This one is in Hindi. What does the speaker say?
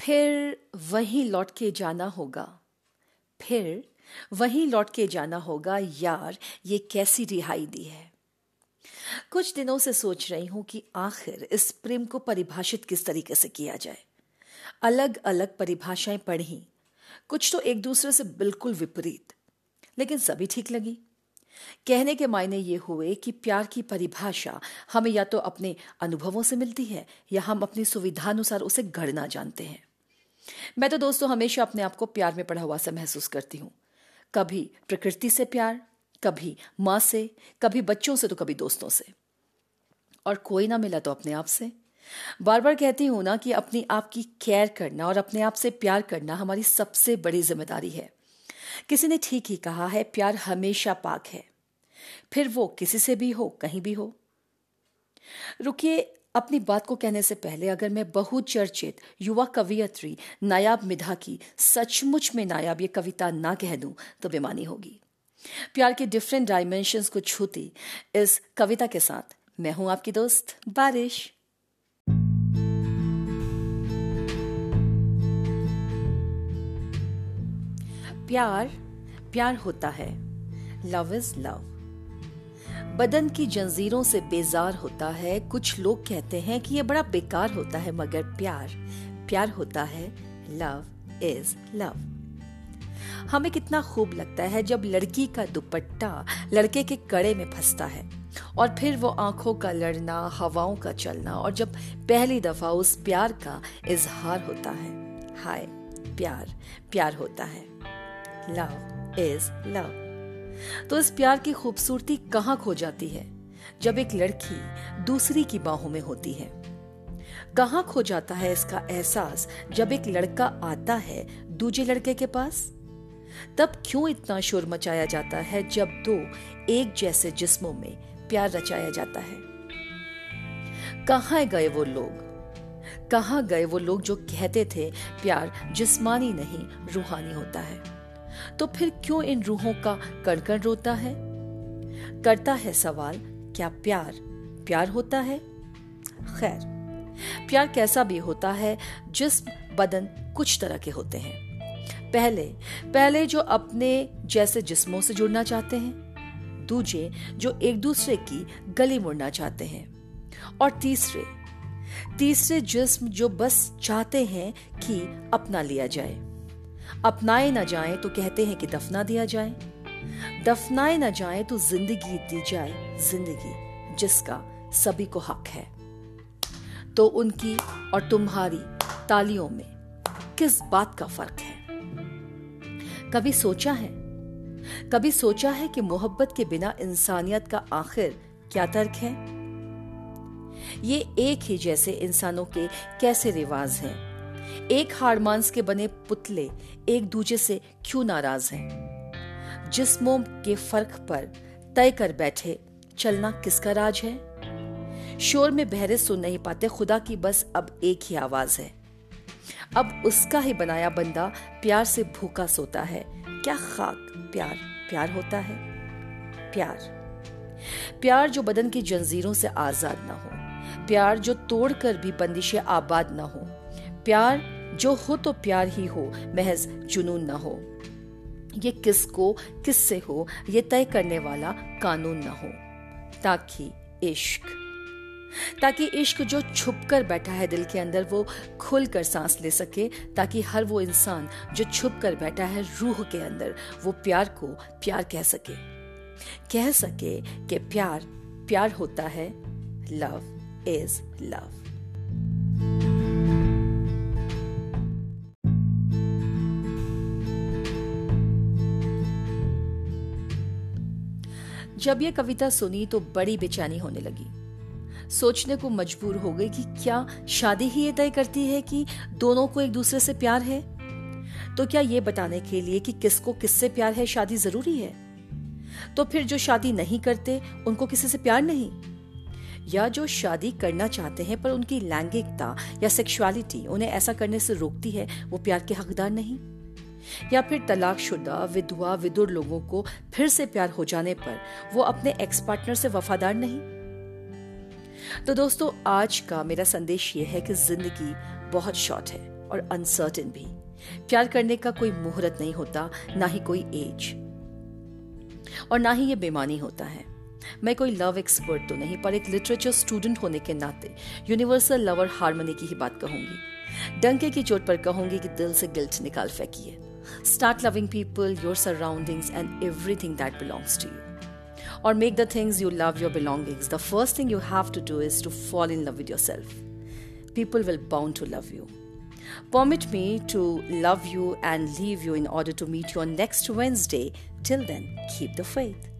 फिर वहीं लौट के जाना होगा। फिर वहीं लौट के जाना होगा, यार, ये कैसी रिहाई दी है। कुछ दिनों से सोच रही हूँ कि आखिर इस प्रेम को परिभाषित किस तरीके से किया जाए। अलग अलग परिभाषाएँ पढ़ी, कुछ तो एक दूसरे से बिल्कुल विपरीत, लेकिन सभी ठीक लगी। कहने के मायने ये हुए कि प्यार की परिभाषा हमें या तो अपने अनुभवों से मिलती है, या हम अपनी सुविधानुसार उसे गढ़ना जानते हैं। मैं तो दोस्तों हमेशा अपने आप को प्यार में पढ़ा हुआ सा महसूस करती हूँ। कभी प्रकृति से प्यार, कभी माँ से, कभी बच्चों से तो कभी दोस्तों से। और कोई ना मिला तो अपने आप से। बार बार कहती हूँ ना कि अपनी आप की केयर करना और अपने आप से प्यार करना हमारी सबसे बड़ी ज़िम्मेदारी है। किसी ने ठीक ही कहा है, प्यार हमेशा पाक है। फिर वो किसी से भी हो, कहीं भी हो। रुकिए, अपनी बात को कहने से पहले अगर मैं बहुचर्चित युवा कवियत्री नायाब मिधा की सचमुच में नायाब ये कविता ना कह दूँ तो बेमानी होगी। प्यार के डिफरेंट डायमेंशंस को छूती इस कविता के साथ मैं हूँ आपकी दोस्त बारिश। प्यार प्यार होता है। लव इज़ लव बदन की जंजीरों से बेजार होता है। कुछ लोग कहते हैं कि यह बड़ा बेकार होता है, मगर प्यार प्यार होता है। लव इज़ लव हमें कितना खूब लगता है जब लड़की का दुपट्टा लड़के के कड़े में फंसता है और फिर वो आँखों का लड़ना, हवाओं का चलना और जब पहली दफ़ा उस प्यार का इजहार होता है। हाय, प्यार प्यार होता है। लव इज़ लव तो इस प्यार की खूबसूरती कहाँ खो जाती है? जब एक लड़की दूसरी की बाहों में होती है। कहाँ खो जाता है इसका एहसास जब एक लड़का आता है दूजे लड़के के पास? तब क्यों इतना शोर मचाया जाता है जब दो एक जैसे जिस्मों में प्यार रचाया जाता है? कहाँ गए वो लोग? कहाँ गए वो लोग जो कहते थे प्यार जिस्मानी नहीं, रूहानी होता है? तो फिर क्यों इन रूहों का कड़कड़ रोता है? करता है सवाल, क्या प्यार प्यार होता है? खैर, प्यार कैसा भी होता है, जिस्म, बदन कुछ तरह के होते हैं। पहले पहले जो अपने जैसे जिस्मों से जुड़ना चाहते हैं, दूजे जो एक दूसरे की गली मुड़ना चाहते हैं। और तीसरे तीसरे जिस्म जो बस चाहते हैं कि अपना लिया जाए। अपनाए न जाए तो कहते हैं कि दफना दिया जाए। दफनाए न जाए तो ज़िंदगी दी जाए ज़िंदगी, जिसका सभी को हक है। तो उनकी और तुम्हारी तालियों में किस बात का फ़र्क है? कभी सोचा है? कभी सोचा है कि मोहब्बत के बिना इंसानियत का आखिर क्या तर्क है? ये एक ही जैसे इंसानों के कैसे रिवाज हैं? एक हाड़ मांस के बने पुतले एक दूजे से क्यों नाराज़ हैं? जिस्मों के फ़र्क पर तय कर बैठे चलना किसका राज है? शोर में बहरे सुन नहीं पाते खुदा की बस अब एक ही आवाज़ है। अब उसका ही बनाया बंदा प्यार से भूखा सोता है। क्या खाक प्यार प्यार होता है? प्यार। प्यार जो बदन की जंजीरों से आज़ाद ना हो। प्यार जो तोड़कर भी बंदिशें आबाद ना हो। प्यार, जो हो तो प्यार ही हो, महज जुनून ना हो। ये किसको, किससे हो, ये तय करने वाला कानून ना हो। ताकि इश्क ताकि इश्क जो छुप कर बैठा है दिल के अंदर, वो खुल कर सांस ले सके, ताकि हर वो इंसान जो छुप कर बैठा है रूह के अंदर, वो प्यार को प्यार कह सके। कह सके कि प्यार प्यार होता है लव इज़ लव जब ये कविता सुनी तो बड़ी बेचैनी होने लगी। सोचने को मजबूर हो गई कि क्या शादी ही ये तय करती है कि दोनों को एक दूसरे से प्यार है? तो क्या ये बताने के लिए कि किसको किससे प्यार है, शादी ज़रूरी है? तो फिर जो शादी नहीं करते, उनको किसी से प्यार नहीं? या जो शादी करना चाहते हैं, पर उनकी लैंगिकता या सेक्सुअलिटी उन्हें ऐसा करने से रोकती है, वो प्यार के हकदार नहीं? या फिर तलाकशुदा, विधवा, विदुर लोगों को फिर से प्यार हो जाने पर वो अपने एक्स पार्टनर से वफादार नहीं। तो दोस्तों, आज का मेरा संदेश ये है कि ज़िंदगी बहुत शॉर्ट है और अनसर्टेन भी। प्यार करने का कोई मुहूर्त नहीं होता, ना ही कोई एज और ना ही ये बेमानी होता है। मैं कोई लव एक्सपर्ट तो नहीं, पर एक लिटरेचर स्टूडेंट होने के नाते यूनिवर्सल लवर हारमोनी की ही बात कहूँगी। डंके की चोट पर कहूँगी कि दिल से गिल्ट निकाल फेंकिए Start loving people, your surroundings, and everything that belongs to you. Or make the things you love your belongings. The first thing you have to do is to fall in love with yourself. People will bound to love you. Permit me to love you and leave you in order to meet you on next Wednesday. Till then, keep the faith.